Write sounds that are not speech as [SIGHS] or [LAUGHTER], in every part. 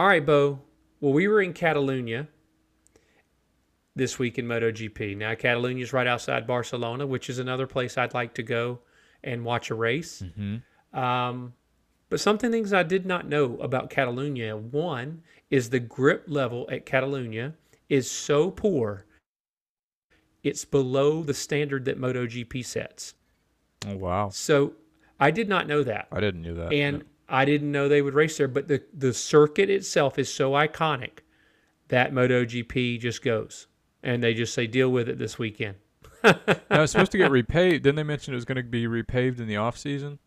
All right, Bo. Well, we were in Catalonia this week in MotoGP. Now, Catalunya is right outside Barcelona, which is another place I'd like to go and watch a race. Mm-hmm. Um, but something things I did not know about Catalonia One is the grip level at Catalonia is so poor, it's below the standard that MotoGP sets. Oh wow! So I did not know that, I didn't know that. and No. I didn't know they would race there. But the the circuit itself is so iconic that MotoGP just goes, and they just say deal with it this weekend. [LAUGHS] Now, it's supposed to get repaved. Didn't they mention it was going to be repaved in the off season?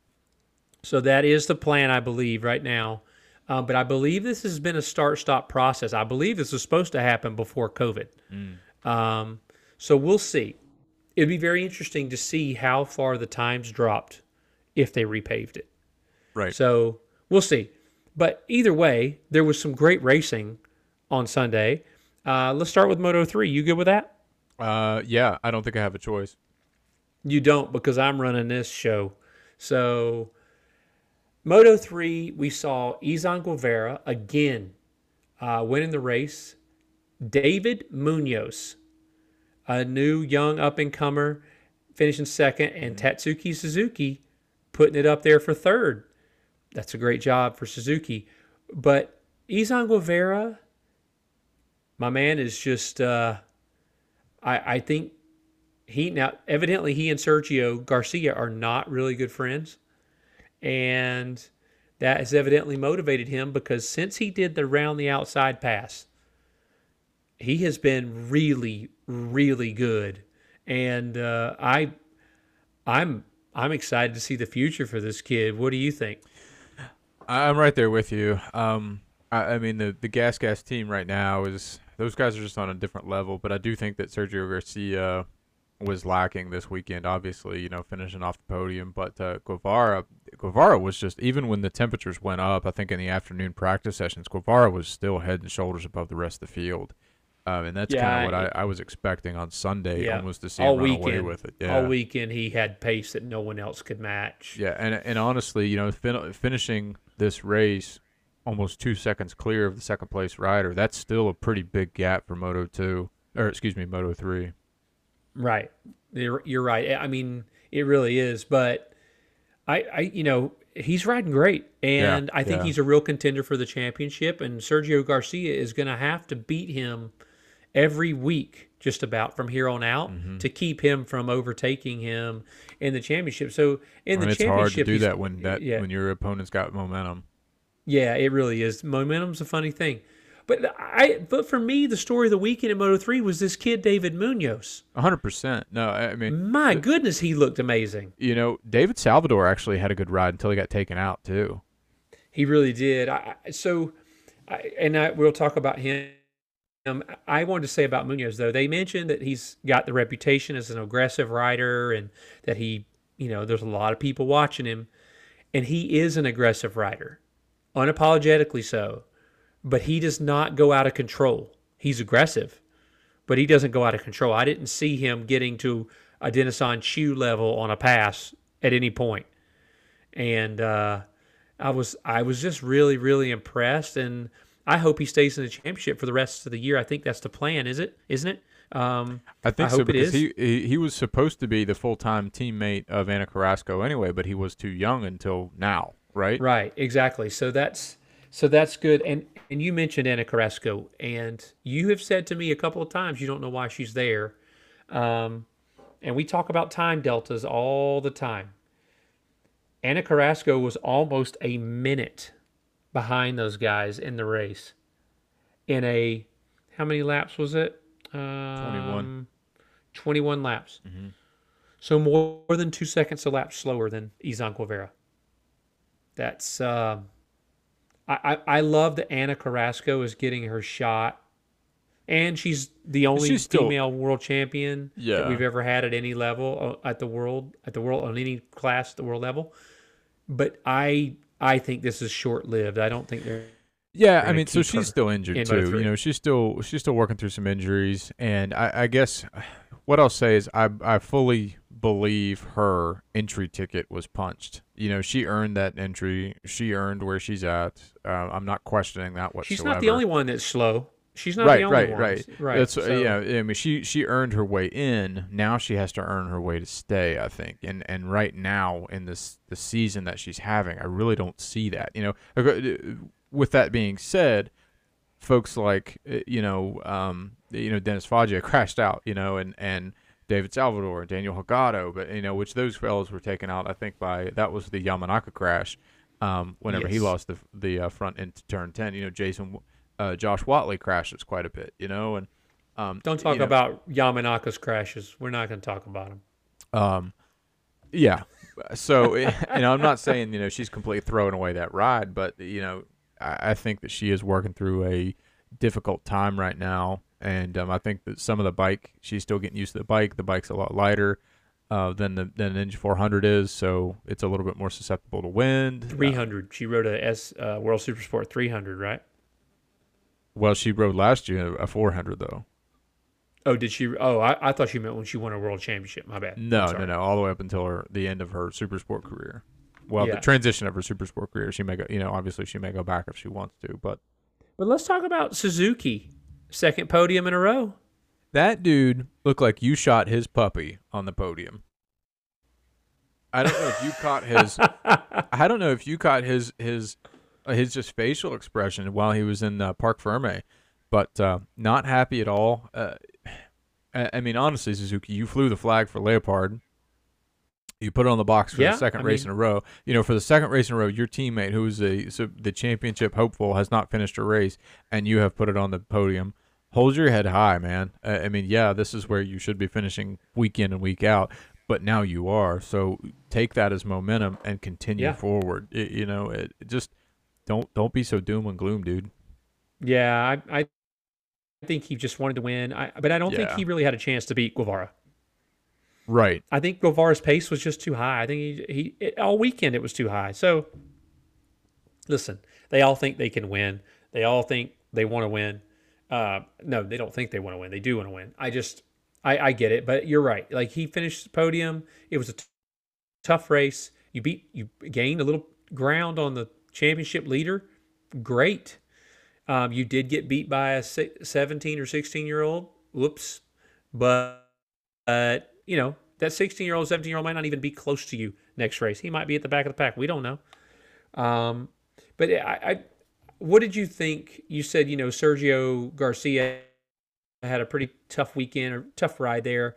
So that is the plan, I believe, right now. Um, but I believe this has been a start-stop process. I believe this was supposed to happen before COVID. Um, so we'll see. It'd be very interesting to see how far the times dropped if they repaved it. Right. So we'll see. But either way, there was some great racing on Sunday. Uh, let's start with Moto 3. You good with that? Uh, yeah. I don't think I have a choice. You don't because I'm running this show. So, Moto 3, we saw Izan Guevara again uh, winning the race. David Munoz, a new young up and comer, finishing second, and Tatsuki Suzuki putting it up there for third. That's a great job for Suzuki. But Izan Guevara, my man, is just, uh, I, I think he now evidently he and Sergio Garcia are not really good friends, and that has evidently motivated him because since he did the round the outside pass, he has been really, really good, and uh, I, I'm I'm excited to see the future for this kid. What do you think? I'm right there with you. Um, I, I mean the the Gas Gas team right now is those guys are just on a different level. But I do think that Sergio Garcia was lacking this weekend. Obviously, you know, finishing off the podium, but uh, Guevara Guevara was just even when the temperatures went up. I think in the afternoon practice sessions, Guevara was still head and shoulders above the rest of the field. Um, and that's kind of what I, I was expecting on Sunday, Yeah. almost to see All him run away weekend, with it. Yeah. all weekend he had pace that no one else could match. Yeah, and and honestly, you know, fin- finishing this race almost two seconds clear of the second place rider, that's still a pretty big gap for Moto two, or excuse me, Moto three. Right. You're, you're right. I mean, it really is. But I, I, you know, he's riding great, and Yeah, I think yeah. he's a real contender for the championship. And Sergio Garcia is going to have to beat him every week, just about from here on out, Mm-hmm. to keep him from overtaking him in the championship. So in And the it's hard championship, to do that when that yeah, when your opponent's got momentum. yeah, it really is. Momentum's a funny thing. But I, but for me, the story of the weekend in Moto three was this kid David Munoz. hundred percent. No, I mean, My goodness, he looked amazing. you know, David Salvador actually had a good ride until he got taken out too. He really did. I- so, I, and I, we'll talk about him. Um, I wanted to say about Munoz though. They mentioned that he's got the reputation as an aggressive rider, and that he, you know, there's a lot of people watching him, and he is an aggressive rider, unapologetically so. But he does not go out of control. He's aggressive, but he doesn't go out of control. I didn't see him getting to a Deniz Öncü level on a pass at any point, and. uh I was I was just really really impressed, and I hope he stays in the championship for the rest of the year. I think that's the plan, is it? Isn't it? Um, I think I so because he, he he was supposed to be the full time teammate of Ana Carrasco anyway, but he was too young until now, right? right, exactly. So that's so that's good. And and you mentioned Ana Carrasco, and you have said to me a couple of times you don't know why she's there. Um, and we talk about time deltas all the time. Ana Carrasco was almost a minute behind those guys in the race. In a how many laps was it? Um, 21 laps. So more than two seconds a lap slower than Izan Guevara. That's um I, I I love that Ana Carrasco is getting her shot, and she's the only She's still- female world champion Yeah. that we've ever had at any level uh, at the world at the world on any class at the world level. But I I think this is short lived. I don't think they're Yeah, I mean, so she's still injured in too. You know, she's still she's still working through some injuries, and I, I guess what I'll say is I I fully believe her entry ticket was punched. You know, she earned that entry. She earned where she's at. Uh, I'm not questioning that whatsoever. She's not the only one that's slow. She's not right, the only right, one. right, right. right. That's so, yeah. I mean, she she earned her way in. Now she has to earn her way to stay. I think, and and right now in this the season that she's having, I really don't see that. You know, uh, with that being said, folks like uh, you know, um, you know, Dennis Foggia [LAUGHS] crashed out. You know, and and David Salvador, Daniel Holgado, but you know, which those fellows were taken out. I think by that was the Yamanaka crash. Um, whenever he lost the the uh, front into turn ten, you know, Jason, uh, Josh Whatley crashes quite a bit. You know, and um, don't talk you know, about Yamanaka's crashes. We're not going to talk about them. Um, yeah. So, [LAUGHS] you know, I'm not saying you know she's completely throwing away that ride, but you know, I, I think that she is working through a difficult time right now, and um, I think that some of the bike she's still getting used to the bike. The bike's a lot lighter uh, than the than Ninja 400 is, so it's a little bit more susceptible to wind. Uh, 300. She rode a S uh, World Supersport 300, right? Well, she rode last year a 400 though. Oh, did she? Oh, I, I thought she meant when she won a world championship. My bad. No, no, no, all the way up until her the end of her super sport career. Well, Yeah. the transition of her super sport career, she may go. You know, obviously she may go back if she wants to, but But let's talk about Suzuki. Second podium in a row. that dude looked like you shot his puppy on the podium. I don't know if you caught his. [LAUGHS] I don't know if you caught his his his just facial expression while he was in uh, Parc Fermé, but uh, not happy at all. Uh, [SIGHS] I, I mean, honestly, Suzuki, you flew the flag for Leopard. You put it on the box for Yeah, the second I race mean- in a row. You know, for the second race in a row, your teammate, who is a so the championship hopeful, has not finished a race, and you have put it on the podium. Hold your head high, man. I, I mean, yeah, this is where you should be finishing week in and week out, but now you are. So take that as momentum and continue Yeah. forward. It- you know, it, it just don't don't be so doom and gloom, dude. Yeah, I, I think he just wanted to win. I, but I don't think he really had a chance to beat Guevara. Right. I think Guevara's pace was just too high. I think he, he it, all weekend it was too high. So, listen, they all think they can win. They all think they want to win. Uh, no, they don't think they want to win. They do want to win. I just, I, I get it. But you're right. Like he finished the podium. It was a t- tough race. You beat, you gained a little ground on the championship leader. Great. Um, you did get beat by a 17 or 16 year old. Whoops. But, you know, that 16 year old, 17 year old might not even be close to you next race. He might be at the back of the pack. We don't know. Um, but I, I, what did you think? You said, you know, Sergio Garcia had a pretty tough weekend, or tough ride there.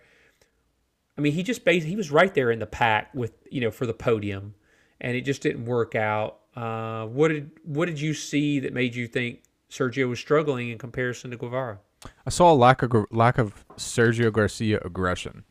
I mean, he just basically, he was right there in the pack with, you know, for the podium and it just didn't work out. Uh, what did, what did you see that made you think Sergio was struggling in comparison to Guevara? I saw a lack of lack of Sergio Garcia aggression.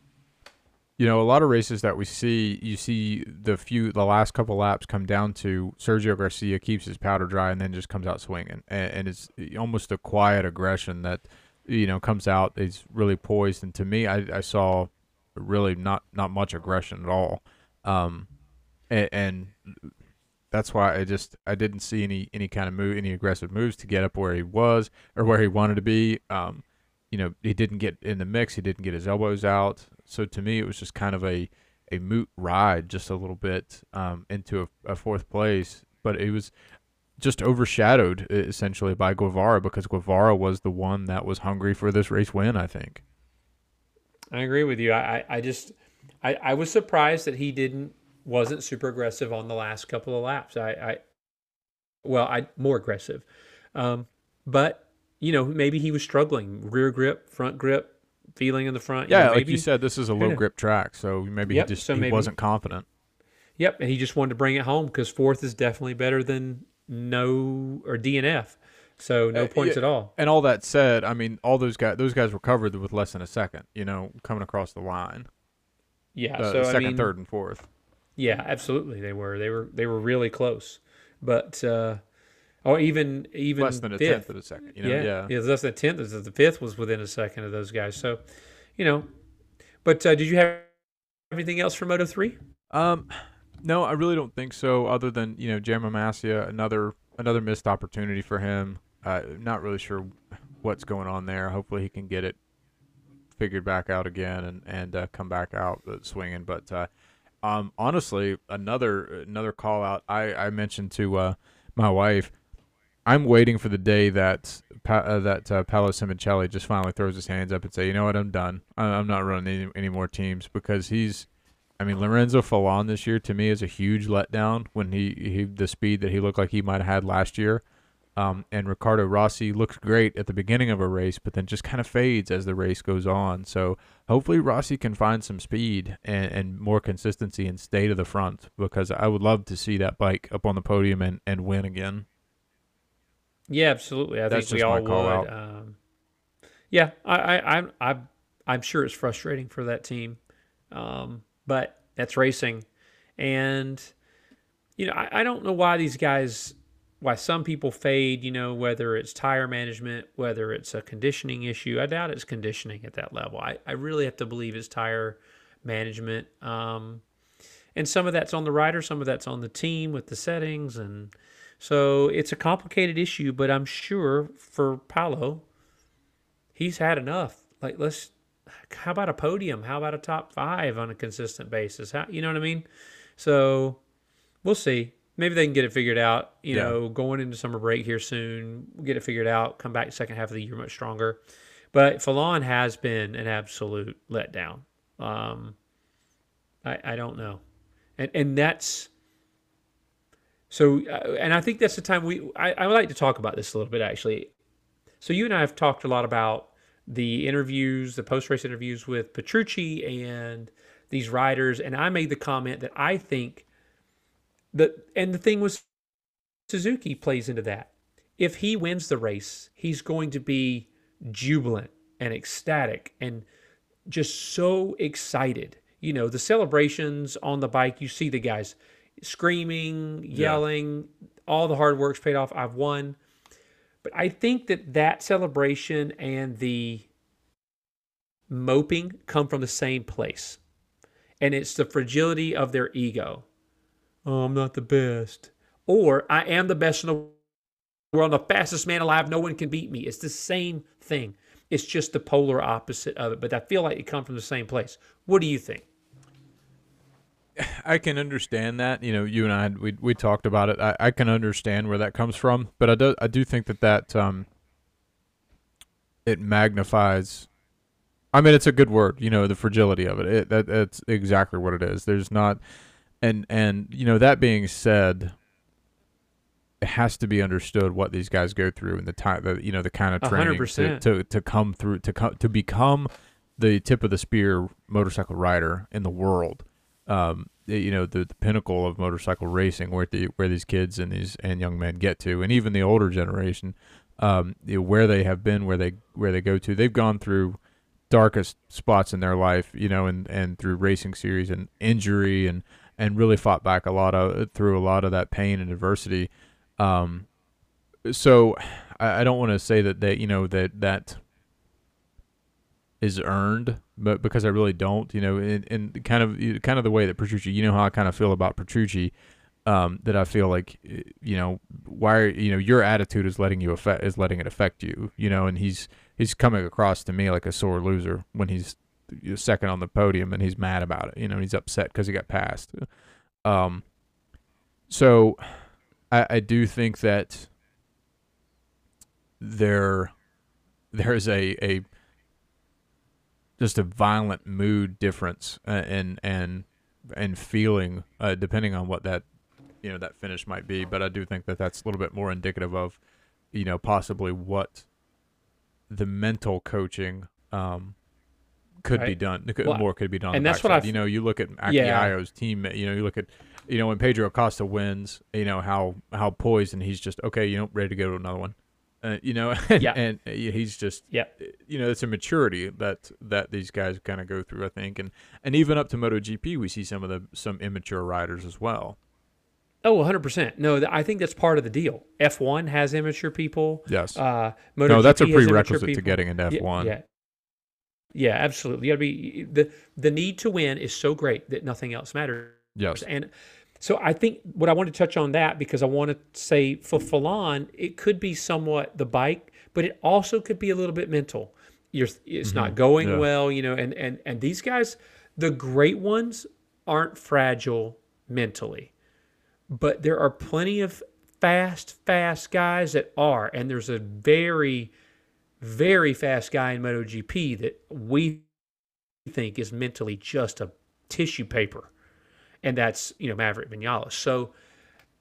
You know, a lot of races that we see, you see the few the last couple laps come down to Sergio Garcia keeps his powder dry and then just comes out swinging, and, and it's almost a quiet aggression that you know comes out. Is really poised, and to me, I, I saw really not not much aggression at all, um, and, and that's why I just I didn't see any any kind of move, any aggressive moves to get up where he was or where he wanted to be. Um, you know, he didn't get in the mix. He didn't get his elbows out. So to me, it was just kind of a a moot ride, just a little bit um, into a, a fourth place. But it was just overshadowed essentially by Guevara because Guevara was the one that was hungry for this race win. I think. I agree with you. I, I, I just I, I was surprised that he didn't wasn't super aggressive on the last couple of laps. I, I well, I more aggressive. Um, but you know, maybe he was struggling. Rear grip, front grip, feeling in the front. you Yeah, know, like you said, this is a low grip track, so maybe Yep, he just so he maybe- wasn't confident. Yep, and he just wanted to bring it home because fourth is definitely better than no or DNF. So no Uh, points yeah. at all. And all that said, I mean, all those guys, those guys were covered with less than a second. You know, coming across the line, Yeah. uh, so second, I mean, third, and fourth. Yeah, absolutely. They were. They were. They were really close. But uh, or even even less than a fifth. tenth of a second. You know, yeah. yeah, less than a tenth. of The fifth was within a second of those guys. So, you know, but uh, did you have anything else for Moto three? Um, no, I really don't think so. Other than you know, Jaume Masia, another another missed opportunity for him. Uh, not really sure what's going on there. Hopefully, he can get it figured back out again and and uh, come back out swinging. But uh, um, honestly, another another call out. I I mentioned to uh, my wife. I'm waiting for the day that uh, that uh, Paolo Simoncelli just finally throws his hands up and say, you know what, I'm done. I'm not running any, any more teams because he's. I mean, Lorenzo Fellon this year to me is a huge letdown when he, he the speed that he looked like he might have had last year. Um, and Riccardo Rossi looks great at the beginning of a race, but then just kind of fades as the race goes on. So hopefully Rossi can find some speed and, and more consistency and stay to the front because I would love to see that bike up on the podium and, and win again. Yeah, absolutely. I That's think we all call would. Um, yeah, I, I, I'm, I'm, I'm sure it's frustrating for that team, um, but that's racing, and you know, I, I don't know why these guys, why some people fade. You know, whether it's tire management, whether it's a conditioning issue. I doubt it's conditioning at that level. I, I really have to believe it's tire management. Um, and some of that's on the rider, some of that's on the team with the settings and so it's a complicated issue, but I'm sure for Paolo, he's had enough. Like let's how about a podium? How about a top five on a consistent basis? How you know what I mean? So we'll see. Maybe they can get it figured out. You Yeah. know, going into summer break here soon, get it figured out. Come back second half of the year much stronger. But Fellon has been an absolute letdown. Um, I I don't know, and and that's so, uh, and I think that's the time we, I, I would like to talk about this a little bit actually. So, you and I have talked a lot about the interviews, the post race interviews with Petrucci and these riders. And I made the comment that I think that, and the thing was, Suzuki plays into that. If he wins the race, he's going to be jubilant and ecstatic and just so excited. You know, the celebrations on the bike, you see the guys screaming, yelling, all the hard work's paid off. I've won. But I think that that celebration and the moping come from the same place. And it's the fragility of their ego. Oh, I'm not the best. Or I am the best in the world, I'm the fastest man alive. No one can beat me. It's the same thing. It's just the polar opposite of it. But I feel like it comes from the same place. What do you think? I can understand that. You know, you and I we we talked about it. I, I can understand where that comes from, but I do I do think that that um it magnifies. I mean, it's a good word. You know, the fragility of it. It that that's exactly what it is. There's not, and and you know that being said, it has to be understood what these guys go through and the time the you know the kind of training to, to to come through to come to become the tip of the spear motorcycle rider in the world. Um, you know the, the pinnacle of motorcycle racing where the where these kids and these and young men get to and even the older generation um, you know, where they have been where they where they go to they've gone through darkest spots in their life you know and and through racing series and injury and and really fought back a lot of through a lot of that pain and adversity. Um, so I, I don't want to say that they you know that that is earned, but because I really don't, you know, and, kind of kind of the way that Petrucci, you know how I kind of feel about Petrucci, um, that I feel like, you know, why you know your attitude is letting you affect is letting it affect you, you know, and he's he's coming across to me like a sore loser when he's second on the podium and he's mad about it, you know, he's upset because he got passed. Um, so I, I do think that there there's a a just a violent mood difference uh, and and and feeling uh, depending on what that you know that finish might be but i do think that that's a little bit more indicative of you know possibly what the mental coaching um could be done could- Well, more could be done on and that's what. I you know you look at Yeah. Ajo's team you know you look at you know when Pedro Acosta wins you know how how poised and he's just okay you know ready to go to another one uh, you know [LAUGHS] Yeah. and he's just Yeah. you know it's a maturity that that these guys kind of go through i think and and even up to MotoGP we see some of the some immature riders as well Oh, 100%. No, I think that's part of the deal. F1 has immature people. yes Uh, no that's a MotoGP prerequisite to getting into f1 Yeah. Yeah, absolutely. You got to be the the need to win is so great that nothing else matters. yes And so I think what I want to touch on that because I want to say for Fellon, it could be somewhat the bike, but it also could be a little bit mental. you're it's not mm-hmm. going Yeah. well, you know, and and and these guys, the great ones aren't fragile mentally. But there are plenty of fast, fast guys that are, and there's a very, very fast guy in MotoGP that we think is mentally just a tissue paper, and that's you know Maverick Vinales. So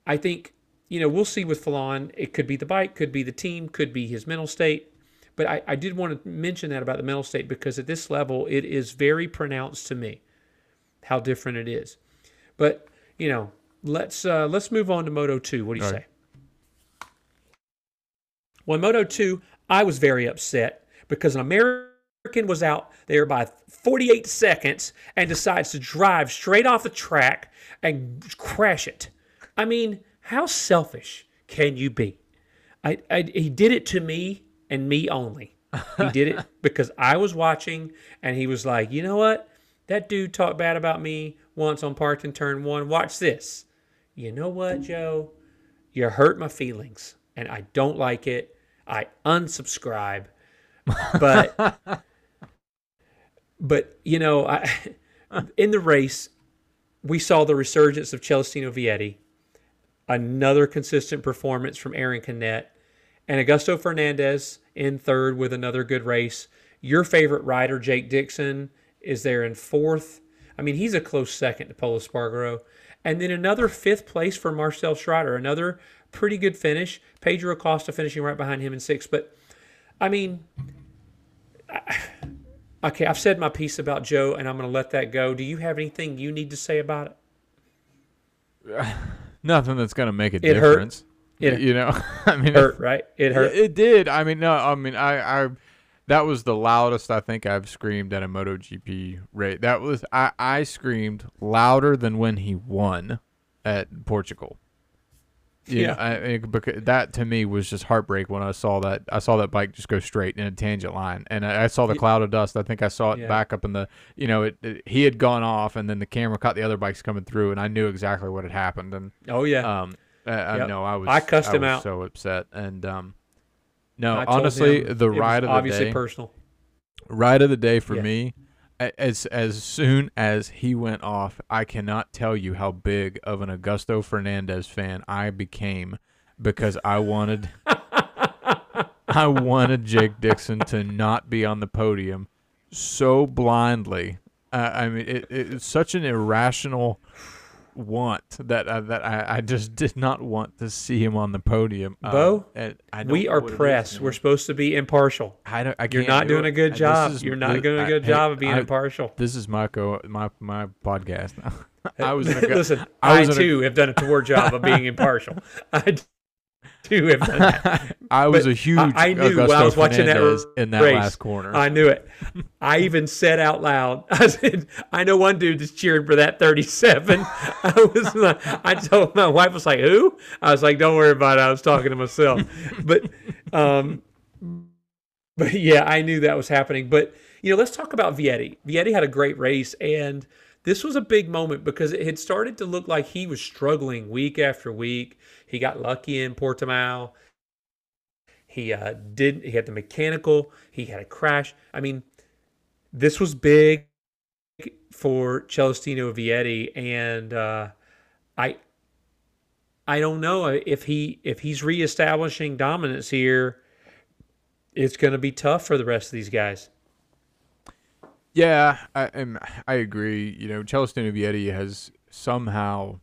I think you know we'll see with Fellon. It could be the bike, could be the team, could be his mental state. But I, I did want to mention that about the mental state because at this level it is very pronounced to me how different it is. But you know, let's uh, let's move on to Moto Two. What do you All say? right. Well, Moto 2, I was very upset because an American was out there by 48 seconds and decides to drive straight off the track and crash it. I mean, how selfish can you be? I, I, he did it to me and me only. He did it [LAUGHS] because I was watching and he was like, you know what? That dude talked bad about me once on Parkton Turn 1. Watch this. You know what, Joe? You hurt my feelings and I don't like it. I unsubscribe. But [LAUGHS] but you know, I in the race we saw the resurgence of Celestino Vietti, another consistent performance from Aron Canet, and Augusto Fernandez in third with another good race. Your favorite rider, Jake Dixon, is there in fourth. I mean, he's a close second to Pol Espargaro. And then another fifth place for Marcel Schrötter, another pretty good finish. Pedro Acosta finishing right behind him in sixth. But, I mean, I- okay, I've said my piece about Joe, and I'm going to let that go. Do you have anything you need to say about it? [LAUGHS] Nothing that's gonna make a It hurt. difference. It you know, [LAUGHS] I mean, hurt, right? It hurt. It, it did. I mean, no, I mean, I, I, that was the loudest I think I've screamed at a MotoGP rate. That was I, I screamed louder than when he won at Portugal. You Yeah. know, I, I- because that to me was just heartbreak when I saw that. I saw that bike just go straight in a tangent line, and I, I saw the cloud of dust. I think I saw it Yeah. back up in the, you know, it, it- he had gone off, and then the camera caught the other bikes coming through, and I knew exactly what had happened, and oh, yeah. um, I, I Yep. know I was. I cussed him was out. So upset, and um, no, I honestly, him the ride of the obviously day, personal. ride of the day for Yeah. me, as as soon as he went off, I cannot tell you how big of an Augusto Fernandez fan I became because I wanted, [LAUGHS] I wanted Jake Dixon to not be on the podium so blindly. Uh, I mean, it, it's such an irrational want that uh, that I, I just did not want to see him on the podium. Um, Bo, and I We are what it is, press. We're supposed to be impartial. I don't, I You're can't do doing it. a good job. is- You're not doing a I- good hey, job of being I- impartial. This is my co my my podcast. [LAUGHS] I was in a, [LAUGHS] go- Listen, I I, in a- too have done a poor job of being impartial. [LAUGHS] I [LAUGHS] have done that. [LAUGHS] I was But a huge I knew when Augusto I was watching that Fernandez in that last corner. I knew it. I even said out loud, [LAUGHS] I said, I know one dude that's cheering for that 37. I was like, I told my wife, was like, who? I was like, don't worry about it. I was talking to myself. But, um, but yeah, I knew that was happening. But, you know, let's talk about Vietti. Vietti had a great race and this was a big moment because it had started to look like he was struggling week after week. He got lucky in Portimao. He uh, did. He had the mechanical. He had a crash. I mean, this was big for Celestino Vietti, and uh, I, I don't know if he if he's reestablishing dominance here. It's going to be tough for the rest of these guys. Yeah, I am. I agree. You know, Celestino Vietti has somehow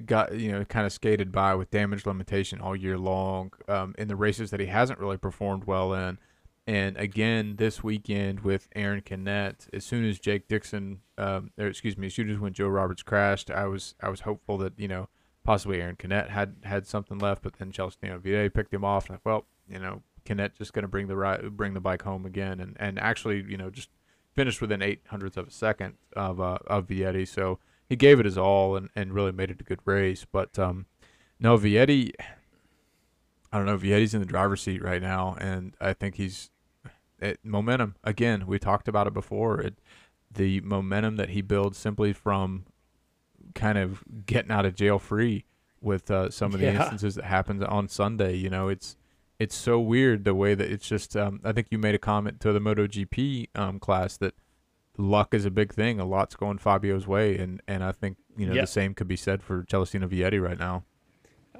got you know kind of skated by with damage limitation all year long um, in the races that he hasn't really performed well in. And again, this weekend with Aron Canet, as soon as Jake Dixon, um, or excuse me, as soon as when Joe Roberts crashed, I was I was hopeful that you know possibly Aron Canet had had something left, but then Celestino Vietti picked him off. Like, well, you know, Canet just going to bring the right bring the bike home again, and and actually, you know, just finished within eight hundredths of a second of uh, of Vietti. So he gave it his all and, and really made it a good race. But um, no, Vietti, I don't know. Vietti's in the driver's seat right now, and I think he's it, momentum. Again, we talked about it before. It, the momentum that he builds simply from kind of getting out of jail free with uh, some of the Yeah. instances that happened on Sunday. You know, it's it's so weird the way that it's just. Um, I think you made a comment to the MotoGP um, class that luck is a big thing. A lot's going Fabio's way, and and I think you know Yep. the same could be said for Celestino Vietti right now.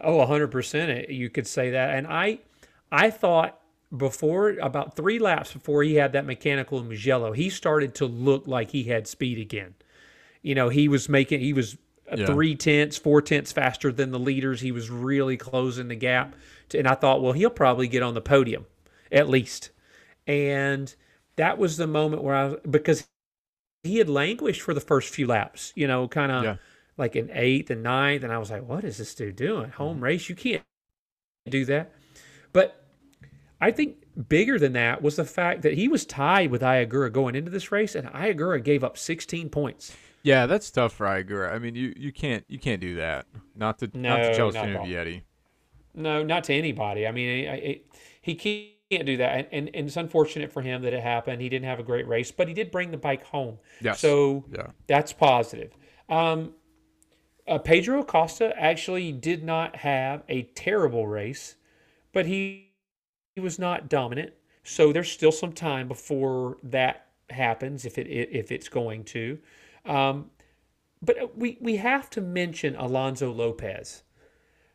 Oh, 100%. Eh, you could say that. And I I thought before about 3 laps before he had that mechanical in Mugello, he started to look like he had speed again. You know, he was making he was Yeah. 3 tenths, 4 tenths faster than the leaders. He was really closing the gap. To, and I thought, well, he'll probably get on the podium at least. And that was the moment where I was because he had languished for the first few laps, you know, kind of Yeah. like an eighth and ninth. And I was like, what is this dude doing? Home mm-hmm. race? You can't do that. But I think bigger than that was the fact that he was tied with Ai Ogura going into this race, and Ai Ogura gave up 16 points. Yeah, that's tough for Ai Ogura. I mean, you, you can't you can't do that. Not to not No, to not at all. Vietti. No, not to anybody. I mean, I, I, he can't do that, and, and, and it's unfortunate for him that it happened. He didn't have a great race, but he did bring the bike home. Yes. So Yeah. That's positive. Um, uh, Pedro Acosta actually did not have a terrible race, but he, he was not dominant. So there's still some time before that happens, if it if it's going to. Um, but we we have to mention Alonso Lopez,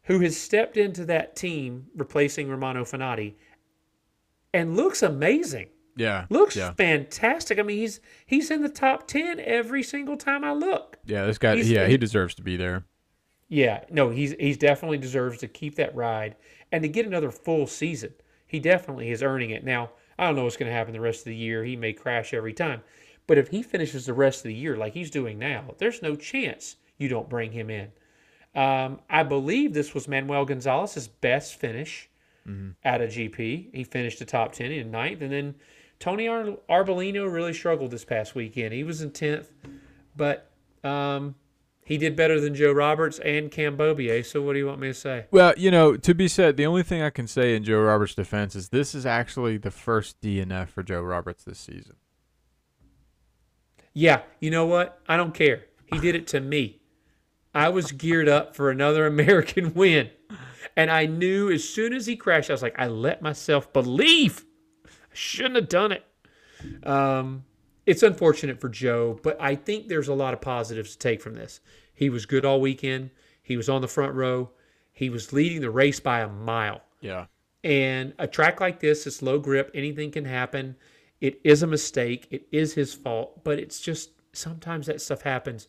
who has stepped into that team replacing Romano Fenati, and looks amazing Yeah. looks Yeah. fantastic. I mean, he's he's in the top ten every single time I look. Yeah. This guy. He's- yeah. He deserves to be there. Yeah, no, he's he's definitely deserves to keep that ride and to get another full season. He definitely is earning it. Now, I don't know what's going to happen the rest of the year. He may crash every time, but if he finishes the rest of the year like he's doing now, there's no chance you don't bring him in. Um, I believe this was Manuel Gonzalez's best finish at a GP. He finished the top 10 in ninth. And then Tony Ar- Arbolino really struggled this past weekend. He was in 10th, but um, he did better than Joe Roberts and Cam Beaubier. So what do you want me to say? Well, you know, to be said, the only thing I can say in Joe Roberts' defense is this is actually the first DNF for Joe Roberts this season. Yeah, you know what? I don't care. He did it to me. I was geared up for another [LAUGHS] American win. And I knew as soon as he crashed, I was like, I let myself believe. I shouldn't have done it. Um, it's unfortunate for Joe, but I think there's a lot of positives to take from this. He was good all weekend. He was on the front row. He was leading the race by a mile. Yeah. And a track like this, it's low grip, anything can happen. It is a mistake. It is his fault, but it's just sometimes that stuff happens.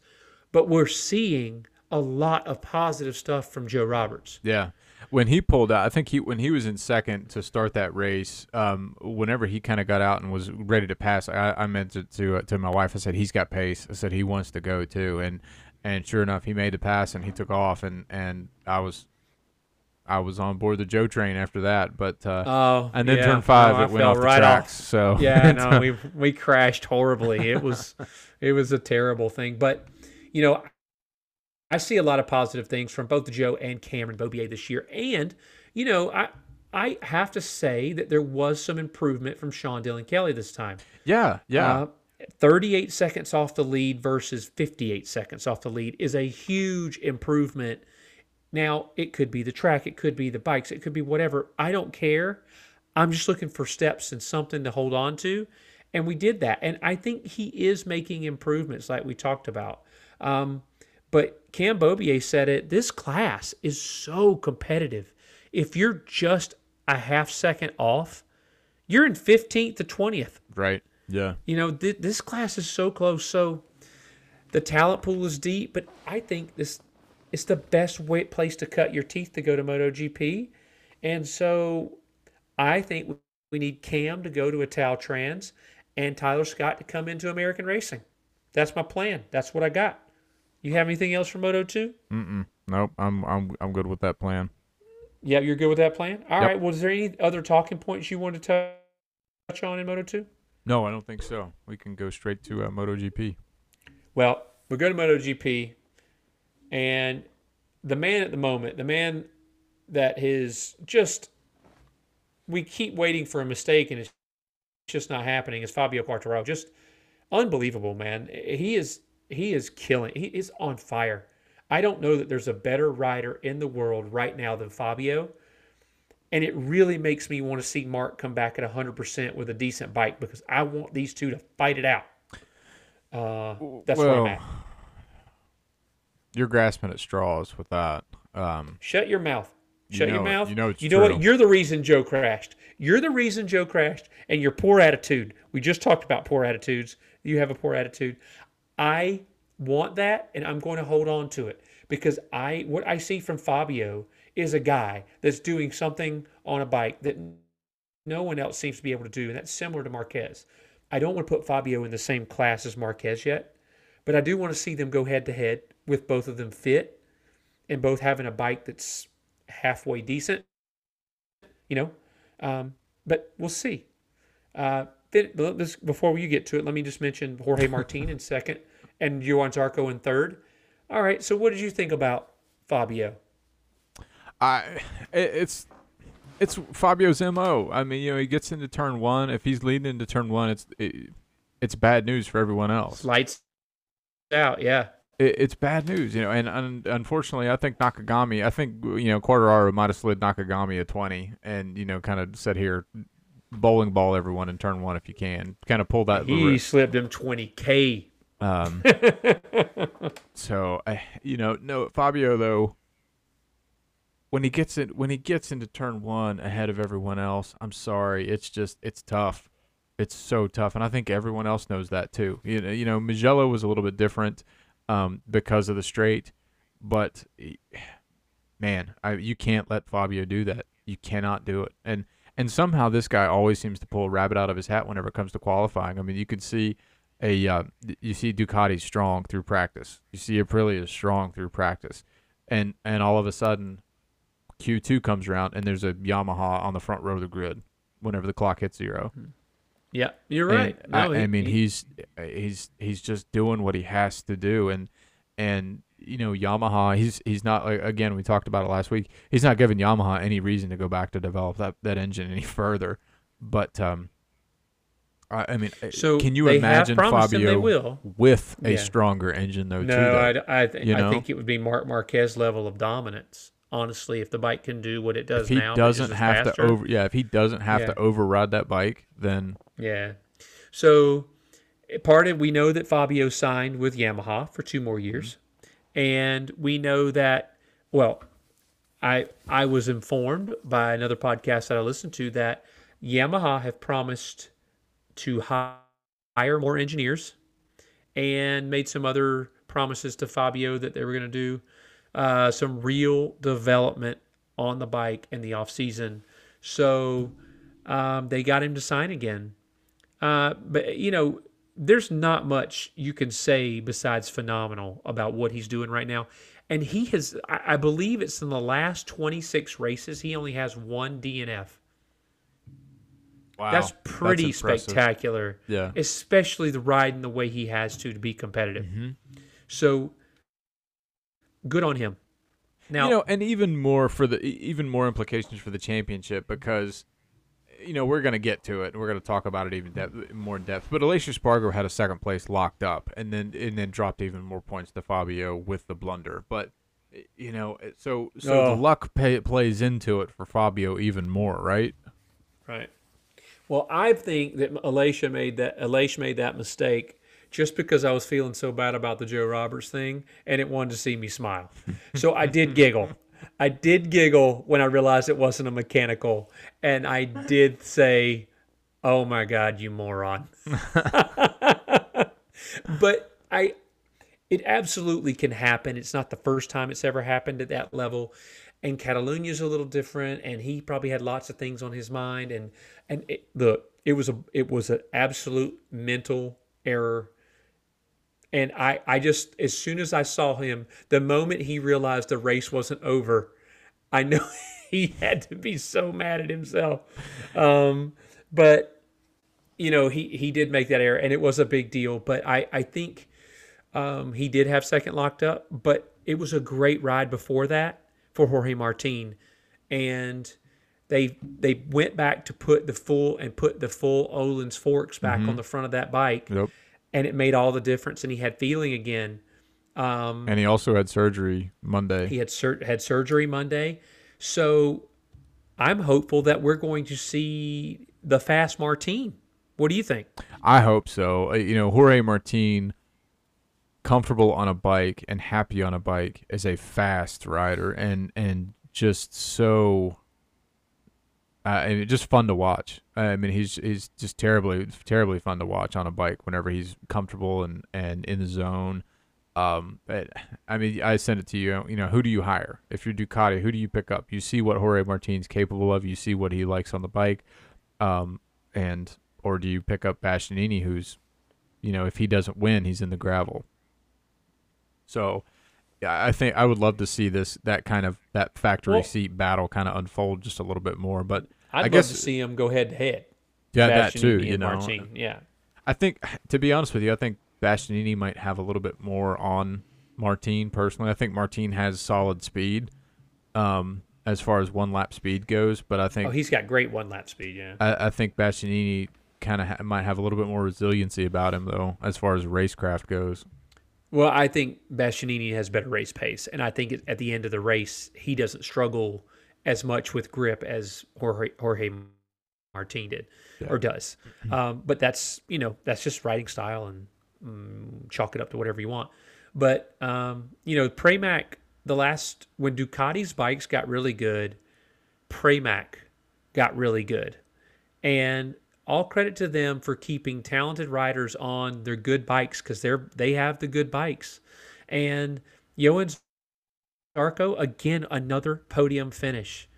But we're seeing a lot of positive stuff from Joe Roberts. Yeah. When he pulled out, I think he when he was in second to start that race. Um, whenever he kind of got out and was ready to pass, I, I meant to to, uh, to my wife. I said he's got pace. I said he wants to go too, and and sure enough, he made the pass and he took off, and and I was I was on board the Joe train after that. But uh, Oh, and then yeah. turn five, I it went fell off the right tracks. So yeah, no, [LAUGHS] we we crashed horribly. It was it was a terrible thing. But you know, I see a lot of positive things from both Joe and Cameron Beaubier this year. And, you know, I I have to say that there was some improvement from Sean Dylan Kelly this time. yeah, yeah, Uh, 38 seconds off the lead versus 58 seconds off the lead is a huge improvement. Now, it could be the track, it could be the bikes, it could be whatever. I don't care. I'm just looking for steps and something to hold on to. And we did that. And I think he is making improvements like we talked about. Um, but Cam Beaubier said it this class is so competitive. If you're just a half second off, you're in 15th to 20th. right, yeah, You know, th- this class is so close. So the talent pool is deep, but I think this is the best way, place to cut your teeth to go to MotoGP. And so I think we need Cam to go to Italtrans and Tyler Scott to come into American Racing. That's my plan. That's what I got. You have anything else for Moto 2? mm nope, I'm I'm I'm good with that plan. Yeah, you're good with that plan? All Yep. right. Well, is there any other talking points you want to touch on in Moto 2? No, I don't think so. We can go straight to uh, MotoGP. Well, we go to MotoGP, and the man at the moment, the man that is just, we keep waiting for a mistake and it's just not happening, is Fabio Quartararo. Just unbelievable, man. He is he is killing. He is on fire. I don't know that there's a better rider in the world right now than Fabio. And it really makes me want to see Marc come back at 100% with a decent bike because I want these two to fight it out. Uh, that's where I'm at. You're grasping at straws with that. Um, Shut your mouth. Shut your know it. mouth. You know You know what? You're the reason Joe crashed. You're the reason Joe crashed, and your poor attitude. We just talked about poor attitudes. You have a poor attitude. I want that, and I'm going to hold on to it because I what I see from Fabio is a guy that's doing something on a bike that no one else seems to be able to do, and that's similar to Marquez. I don't want to put Fabio in the same class as Marquez yet, but I do want to see them go head to head with both of them fit and both having a bike that's halfway decent, you know. Um, but we'll see. Uh, before you get to it, let me just mention Jorge Martin in second and Johan Zarco in third. All right. So, what did you think about Fabio? I it's it's Fabio's mo. I mean, you know, he gets into turn one. If he's leading into turn one, it's it, it's bad news for everyone else. Lights out. Yeah. It, it's bad news, you know. And, and unfortunately, I think Nakagami. I think you know Quartararo might have slid Nakagami a twenty, and you know, kind of said here, bowling ball everyone in turn one if you can. Kind of pull that. He slipped him 20K. Um, [LAUGHS] so I, you know, no Fabio though. When he gets it, when he gets into turn one ahead of everyone else, I'm sorry, it's just it's tough. It's so tough, and I think everyone else knows that too. You know, you know, Mugello was a little bit different um, because of the straight, but eh, man, I, you can't let Fabio do that. You cannot do it, and and somehow this guy always seems to pull a rabbit out of his hat whenever it comes to qualifying. I mean, you could see a uh, you see Ducati strong through practice. You see Aprilia is strong through practice, and and all of a sudden, Q2 comes around and there's a Yamaha on the front row of the grid whenever the clock hits zero. Yeah, you're right. I, No, I he- mean, he- he's he's he's just doing what he has to do, and and you know Yamaha. He's he's not like again we talked about it last week. He's not giving Yamaha any reason to go back to develop that that engine any [LAUGHS] further. But um, I, I mean, uh, So can you they imagine promised him they Fabio will. with a Yeah. stronger engine though? too, No, though? I, I, th- you I think it would be Marc Marquez level of dominance. Honestly, if the bike can do what it does if he now, doesn't have faster, to over, yeah, if he doesn't have Yeah. to override that bike, then Yeah. So part of we know that Fabio signed with Yamaha for two more years, and we know that well, I I was informed by another podcast that I listened to that Yamaha have promised to hire more engineers and made some other promises to Fabio that they were going to do uh, some real development on the bike in the off season. So um, they got him to sign again. Uh, but you know, there's not much you can say besides phenomenal about what he's doing right now. And he has, I I believe it's in the last 26 races, he only has one DNF. Wow, That's pretty impressive. spectacular, Yeah, especially the riding the way he has to to be competitive. hmm So good on him. Now, you know, and even more for the even more implications for the championship because you know we're gonna get to it we're gonna talk about it even depth, more in depth. But Aleix Espargaro had a second place locked up and then and then dropped even more points to Fabio with the blunder. But you know, so so Oh. the luck pay, plays into it for Fabio even more, right? Right. Well, I think that Aleix made that Aleix made that mistake just because I was feeling so bad about the Joe Roberts thing and it wanted to see me smile. [LAUGHS] So I did giggle. I did giggle when I realized it wasn't a mechanical and I did say, "Oh my god, you moron." [LAUGHS] but I it absolutely can happen. It's not the first time it's ever happened at that level. And Catalonia's a little different, and he probably had lots of things on his mind. And and it, look, it was a it was an absolute mental error. And I I just as soon as I saw him, the moment he realized the race wasn't over, I know [LAUGHS] he had to be so mad at himself. Um, but you know he he did make that error, and it was a big deal. But I I think um, he did have second locked up, but it was a great ride before that for Jorge Martin, and they they went back to put the full and put the full Öhlins forks back on the front of that bike, Yep. and it made all the difference. And he had feeling again. Um, And he also had surgery Monday. he had sur- had surgery Monday, so I'm hopeful that we're going to see the fast Martine. What do you think? I hope so. Uh, You know, Jorge Martin, comfortable on a bike and happy on a bike, as a fast rider and and just so. Uh, just fun to watch. I mean, he's he's just terribly terribly fun to watch on a bike whenever he's comfortable and and in the zone. Um, but I mean, I send it to you. You know, who do you hire if you're Ducati? Who do you pick up? You see what Jorge Martin's capable of. You see what he likes on the bike. Um, and or do you pick up Bastianini, who's, you know, if he doesn't win, he's in the gravel. So, yeah, I think I would love to see this that kind of that factory Well- seat battle kind of unfold just a little bit more. But I'd I love guess- to see them go head to head. yeah, that too. You know, Martin. Yeah. I think to be honest with you, I think Bastianini might have a little bit more on Martin personally. I think Martin has solid speed, um, as far as one lap speed goes. But I think Oh, he's got great one lap speed. Yeah. I, I think Bastianini kind of ha- might have a little bit more resiliency about him though, as far as racecraft goes. Well, I think Bastianini has better race pace, and I think at the end of the race, he doesn't struggle as much with grip as Jorge, Jorge Martin did or does. Um, but that's you know that's just riding style, and mm, chalk it up to whatever you want. But um, you know, Pramac, the last when Ducati's bikes got really good, Pramac got really good, and all credit to them for keeping talented riders on their good bikes because they're they have the good bikes. And Johann Zarco again another podium finish.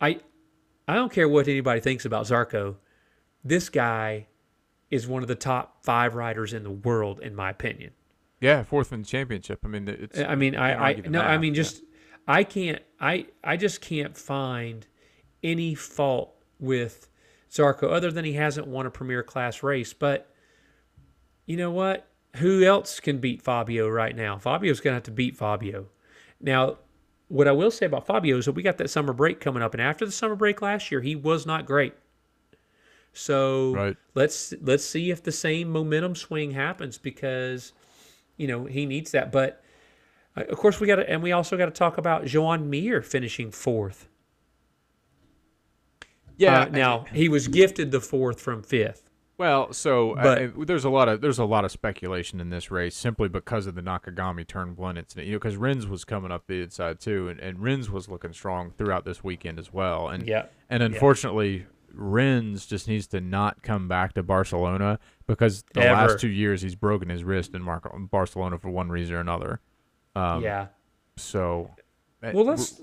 I I don't care what anybody thinks about Zarco. This guy is one of the top five riders in the world, in my opinion. Yeah, fourth in the championship. I mean, it's I mean, I, I no, I mean, yeah. just I can't, I, I just can't find any fault with Zarco other than he hasn't won a premier class race. But you know what? Who else can beat Fabio right now? Fabio's going to have to beat Fabio. Now, what I will say about Fabio is that we got that summer break coming up, and after the summer break last year, he was not great. So Right. let's let's see if the same momentum swing happens because you know he needs that. But uh, of course we got to, and we also got to talk about Joan Mir finishing fourth. Yeah. Uh, now he was gifted the fourth from fifth. Well, so But- I, I- there's a lot of there's a lot of speculation in this race simply because of the Nakagami turn one incident. You know, because Rins was coming up the inside too, and, and Rins was looking strong throughout this weekend as well. And Yeah. and unfortunately, Rins just needs to not come back to Barcelona because the Ever. last two years he's broken his wrist in Mar- Barcelona for one reason or another. Um, yeah. So, uh, Well, let's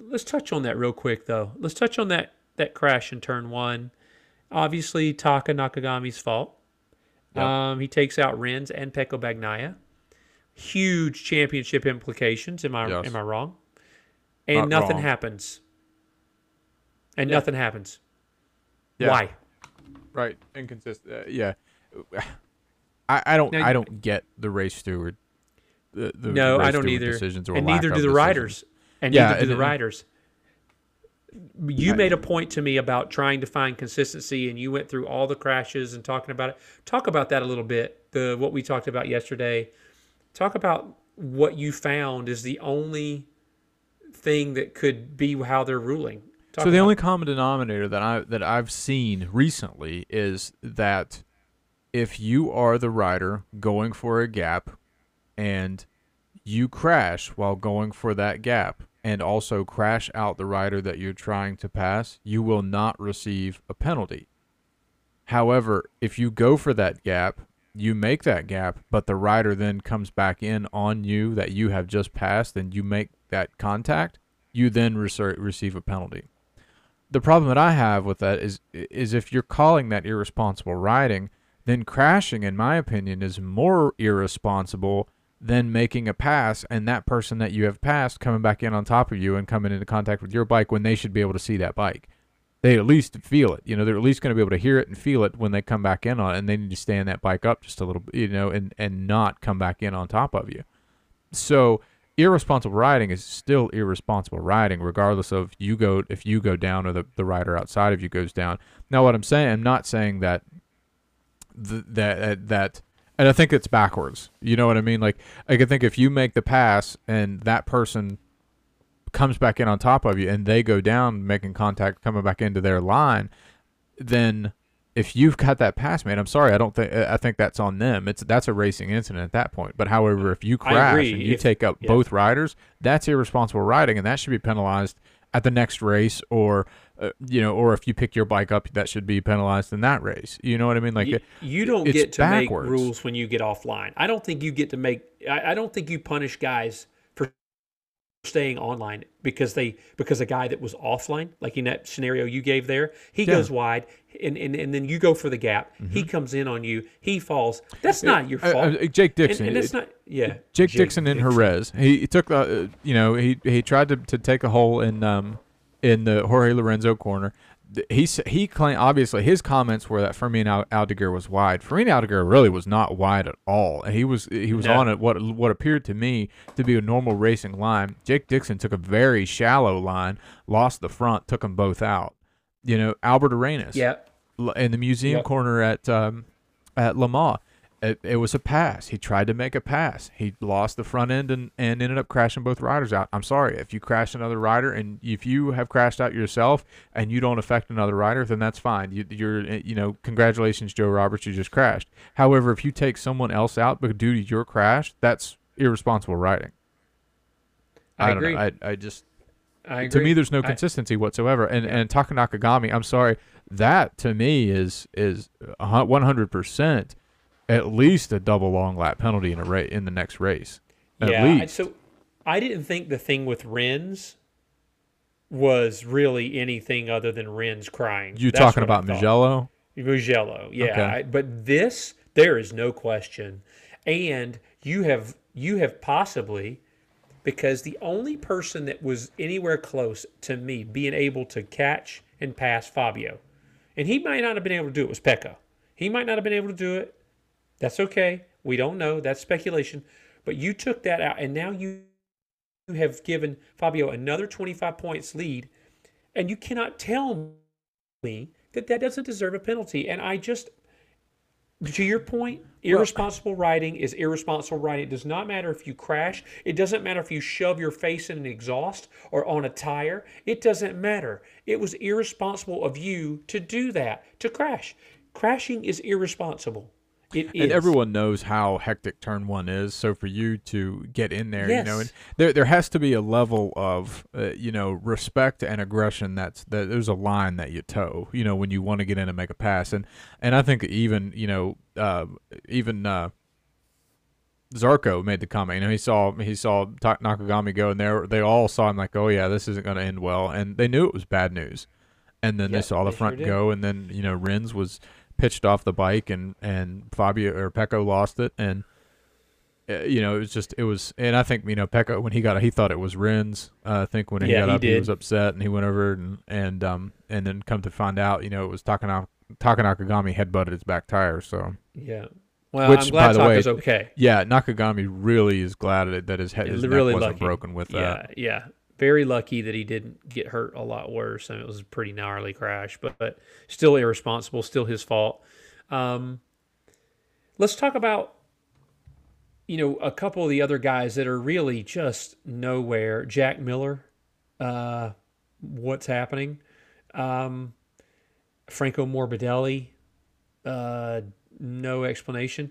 let's touch on that real quick though. Let's touch on that that crash in turn one. Obviously, Taka Nakagami's fault. Yeah. Um, he takes out Rins and Pecco Bagnaia. Huge championship implications. Am I Yes. am I wrong? And Not nothing wrong. happens. And Yeah. nothing happens. Yeah. Why? right inconsistent. Uh, yeah, [SIGHS] I, I don't Now- I don't get the race steward. The, the no, race I don't either. Decisions or and neither do the decisions. riders. And Yeah, neither do and- the riders. You made a point to me about trying to find consistency, and you went through all the crashes and talking about it. Talk about that a little bit. The what we talked about yesterday. Talk about what you found is the only thing that could be how they're ruling. Talk So the only common denominator that I that I've seen recently is that if you are the rider going for a gap and you crash while going for that gap and also crash out the rider that you're trying to pass, you will not receive a penalty. However, if you go for that gap, you make that gap, but the rider then comes back in on you that you have just passed and you make that contact, you then receive a penalty the problem that I have with that is is if you're calling that irresponsible riding, then crashing, in my opinion, is more irresponsible than making a pass and that person that you have passed coming back in on top of you and coming into contact with your bike when they should be able to see that bike. They at least feel it. You know, they're at least going to be able to hear it and feel it when they come back in on it, and they need to stand that bike up just a little bit, you know, and and not come back in on top of you. So irresponsible riding is still irresponsible riding, regardless of you go if you go down or the, the rider outside of you goes down. Now, what I'm saying, I'm not saying that th- that that, and I think it's backwards. You know what I mean? Like, I I think if you make the pass and that person comes back in on top of you and they go down making contact coming back into their line, then if you've got that pass made, I'm sorry, I don't think I think that's on them. It's that's a racing incident at that point. But however, if you crash and you If- take up yeah. both riders, that's irresponsible riding, and that should be penalized at the next race, or uh, you know, or if you pick your bike up, that should be penalized in that race. You know what I mean? Like you, you don't get to backwards. make rules when you get offline. I don't think you get to make. I, I don't think you punish guys staying online because they because a guy that was offline, like in that scenario you gave there, he Yeah. goes wide and, and and then you go for the gap. He comes in on you. He falls. That's not your uh, fault. uh, Jake Dixon. and it- that's not. Yeah. Jake, Dixon in Jerez. He, he took the, uh, you know, he he tried to, to take a hole in um in the Jorge Lorenzo corner. He he claimed obviously his comments were that Fermin Al- Aldeguer was wide. Fermin Aldeguer really was not wide at all. He was he was No. on it what what appeared to me to be a normal racing line. Jake Dixon took a very shallow line, lost the front, took them both out. You know, Albert Arenas Yeah. in the museum Yep. corner at um, at Le Mans. It, it was a pass. He tried to make a pass. He lost the front end and, and ended up crashing both riders out. I'm sorry if you crash another rider and if you have crashed out yourself and you don't affect another rider, then that's fine. You, you're eh, you know congratulations Joe Roberts, you just crashed. However, if you take someone else out but due to your crash, that's irresponsible riding. I don't agree. know. I I just I agree. to me there's no I- consistency whatsoever and and Taka Nakagami I'm sorry that to me is is 100% at least a double long lap penalty in a race in the next race at yeah. Least So I didn't think the thing with Rins was really anything other than Rins crying. you That's talking about. Mugello Mugello, yeah. Okay. I- but this, there is no question, and you have you have possibly because the only person that was anywhere close to me being able to catch and pass Fabio, and he might not have been able to do it was Pecco. He might not have been able to do it. That's okay. We don't know. That's speculation. But you took that out, and now you have given Fabio another 25 points lead, and you cannot tell me that that doesn't deserve a penalty. And I just, to your point, irresponsible riding is irresponsible riding. It does not matter if you crash. It doesn't matter if you shove your face in an exhaust or on a tire. It doesn't matter. It was irresponsible of you to do that, to crash. Crashing is irresponsible. It is. and everyone knows how hectic turn one is so for you to get in there you know and there there has to be a level of uh, you know respect and aggression that's that there's a line that you toe you know when you want to get in and make a pass and and I think even you know uh, even uh, Zarco made the comment. You know, he saw he saw Nakagami go, and they were- they all saw him like, oh yeah, this isn't going to end well, and they knew it was bad news. And then Yeah, they saw the they front did. go, and then you know Rins was pitched off the bike, and and Fabio or Pecco lost it, and uh, you know it was just it was, and I think you know Pecco when he got he thought it was Rins. Uh, I think when he Yeah, got he up, he was upset, and he went over and and um and then come to find out, you know, it was Takana Taka Nakagami headbutted his back tire, so. Yeah. Well, Which, I'm glad by the way, okay. Yeah, Nakagami really is glad that- that his head his really neck wasn't lucky. broken with that. Yeah, yeah. Very lucky that he didn't get hurt a lot worse. Mean, it was a pretty gnarly crash, but, but still irresponsible, still his fault. Um, let's talk about you know a couple of the other guys that are really just nowhere. Jack Miller, uh, what's happening? Um, Franco Morbidelli, uh, no explanation.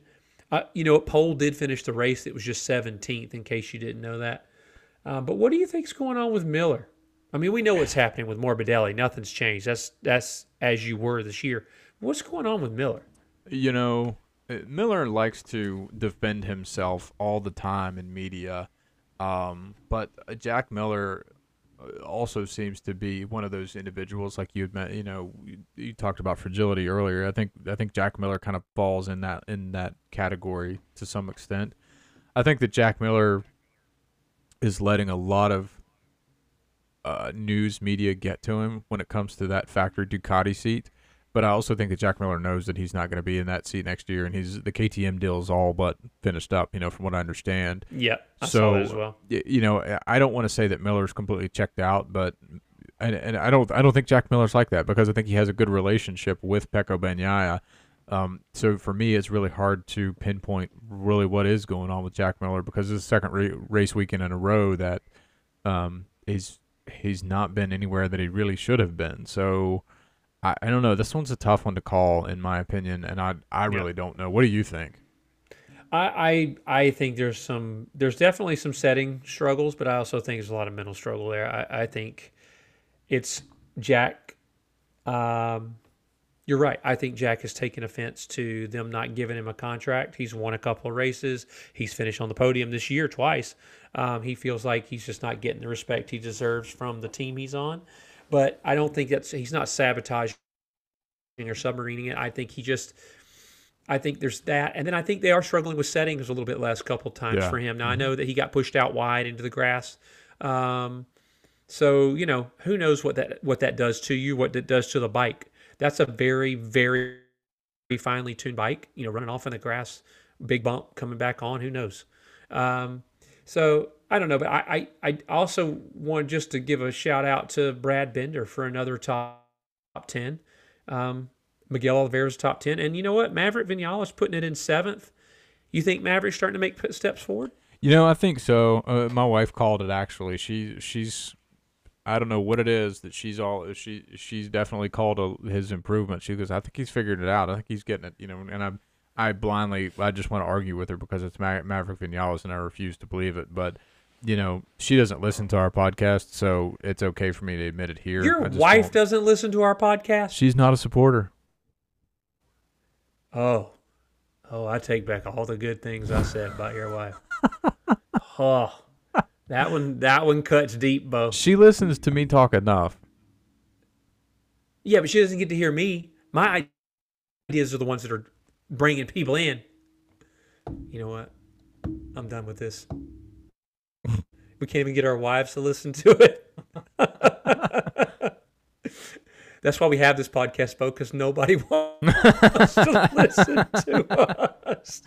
Uh, you know, Pol did finish the race. It was just 17th, in case you didn't know that. Uh, but what do you think's going on with Miller? I mean, we know what's happening with Morbidelli. Nothing's changed. That's that's as you were this year. What's going on with Miller? You know, uh, Miller likes to defend himself all the time in media, um, but uh, Jack Miller also seems to be one of those individuals like you met. You know, you talked about fragility earlier. I think I think Jack Miller kind of falls in that in that category to some extent. I think that Jack Miller is letting a lot of uh, news media get to him when it comes to that factory Ducati seat. But I also think that Jack Miller knows that he's not going to be in that seat next year, and he's the KTM deal is all but finished up. You know, from what I understand. Yeah, I So, saw that as well. You know, I don't want to say that Miller's completely checked out, but and, and I don't I don't think Jack Miller's like that because I think he has a good relationship with Pecco Bagnaia. Um, so for me, it's really hard to pinpoint really what is going on with Jack Miller because it's the second ra- race weekend in a row that um, he's he's not been anywhere that he really should have been. So I, I don't know. This one's a tough one to call, in my opinion, and I I really don't know. What do you think? I, I I think there's some there's definitely some setting struggles, but I also think there's a lot of mental struggle there. I, I think it's Jack. Um, you're right. I think Jack has taken offense to them not giving him a contract. He's won a couple of races. He's finished on the podium this year twice. Um, he feels like he's just not getting the respect he deserves from the team he's on. But I don't think that's he's not sabotaging or submarining it. I think he just I think there's that, and then I think they are struggling with settings a little bit last couple times Yeah. for him. Now I know that he got pushed out wide into the grass, um, so you know who knows what that what that does to you, what it does to the bike. That's a very very finely tuned bike. You know, running off in the grass, big bump coming back on. Who knows? Um, so I don't know, but I, I I also want just to give a shout out to Brad Binder for another top top ten. Um, Miguel Oliveira's top 10. And you know what? Maverick Vinales putting it in seventh. You think Maverick's starting to make steps forward? You know, I think so. Uh, my wife called it actually. She she's I don't know what it is that she's all she she's definitely called a, his improvement. She goes, I think he's figured it out. I think he's getting it. You know, and I I blindly I just want to argue with her because it's Ma- Maverick Vinales and I refuse to believe it. But you know, she doesn't listen to our podcast, so it's okay for me to admit it here. Your wife won't- doesn't listen to our podcast? She's not a supporter. Oh. Oh, I take back all the good things I said about your wife. [LAUGHS] oh. That one that one cuts deep, Bo. She listens to me talk enough. Yeah, but she doesn't get to hear me. My ideas are the ones that are bringing people in. You know what? I'm done with this. [LAUGHS] We can't even get our wives to listen to it. [LAUGHS] That's why we have this podcast, Bo, because nobody [LAUGHS] wants to listen to us.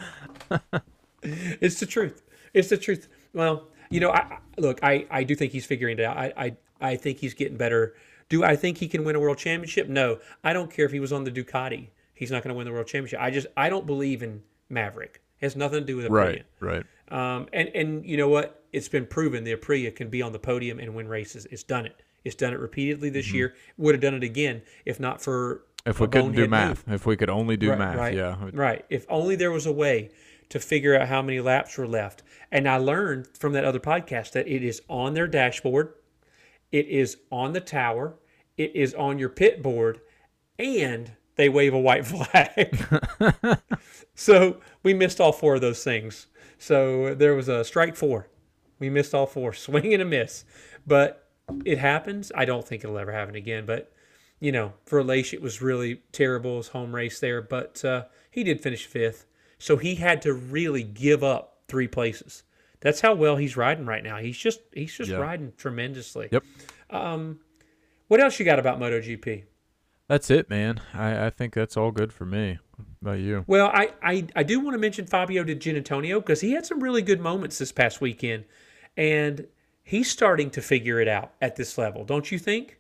It's the truth. It's the truth. Well, you know, I, look, I, I do think he's figuring it out. I, I, I think he's getting better. Do I think he can win a world championship? No. I don't care if he was on the Ducati. He's not going to win the world championship. I just, I don't believe in Maverick. It has nothing to do with Aprilia. Right. Right. Um, and and you know what? It's been proven the Aprilia can be on the podium and win races. It's done it. It's done it repeatedly this year. Would have done it again if not for Mm-hmm. If we couldn't do bonehead move. math, if we could only do Right, math, right, yeah. Right. If only there was a way to figure out how many laps were left. And I learned from that other podcast that it is on their dashboard, it is on the tower, it is on your pit board, and they wave a white [LAUGHS] flag. [LAUGHS] so we missed all four of those things. So there was a strike four. We missed all four, [LAUGHS] swing and a miss. But it happens. I don't think it'll ever happen again. But you know, for Leish, it was really terrible his home race there, but uh, he did finish fifth. So he had to really give up three places. That's how well he's riding right now. He's just he's just Yeah. riding tremendously. Yep. Um, what else you got about MotoGP? That's it, man. I, I think that's all good for me. What about you? Well, I, I, I do want to mention Fabio Di Giannantonio because he had some really good moments this past weekend, and he's starting to figure it out at this level, don't you think?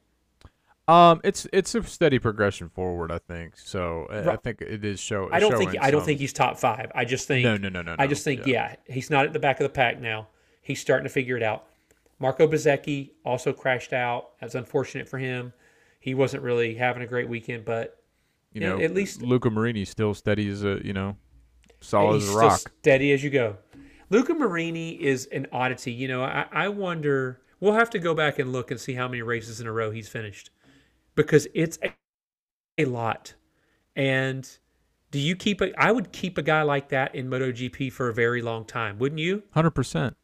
Um, it's it's a steady progression forward. I think so. I, I think it is show. I don't think I don't some- think he's top five. I just think No, no, no, no. I just think yeah. he's not at the back of the pack now. He's starting to figure it out. Marco Bezzecchi also crashed out. That's unfortunate for him. He wasn't really having a great weekend, but You know, at least- Luca Marini still steady as a you know, solid as a rock. steady as you go. Luca Marini is an oddity. You know, I, I wonder. We'll have to go back and look and see how many races in a row he's finished, because it's a, a lot. And do you keep a? I would keep a guy like that in MotoGP for a very long time, wouldn't you? Hundred percent.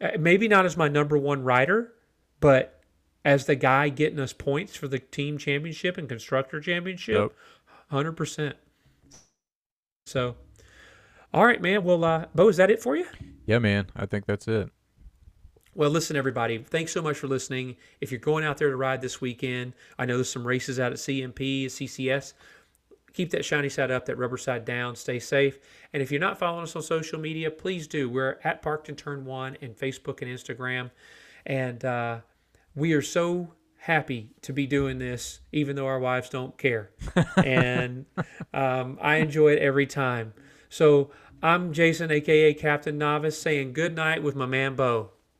Uh, maybe not as my number one rider, but as the guy getting us points for the team championship and constructor championship, Yep. hundred percent. So, all right, man. Well, uh, Bo, is that it for you? Yeah, man. I think that's it. Well, listen, everybody. Thanks so much for listening. If you're going out there to ride this weekend, I know there's some races out at CMP, CCS. Keep that shiny side up, that rubber side down. Stay safe. And if you're not following us on social media, please do. We're at Parked and Turn One and Facebook and Instagram, and uh, we are so happy to be doing this, even though our wives don't care. [LAUGHS] and um, I enjoy it every time. So I'm Jason, aka Captain Novice, saying good night with my man Bo.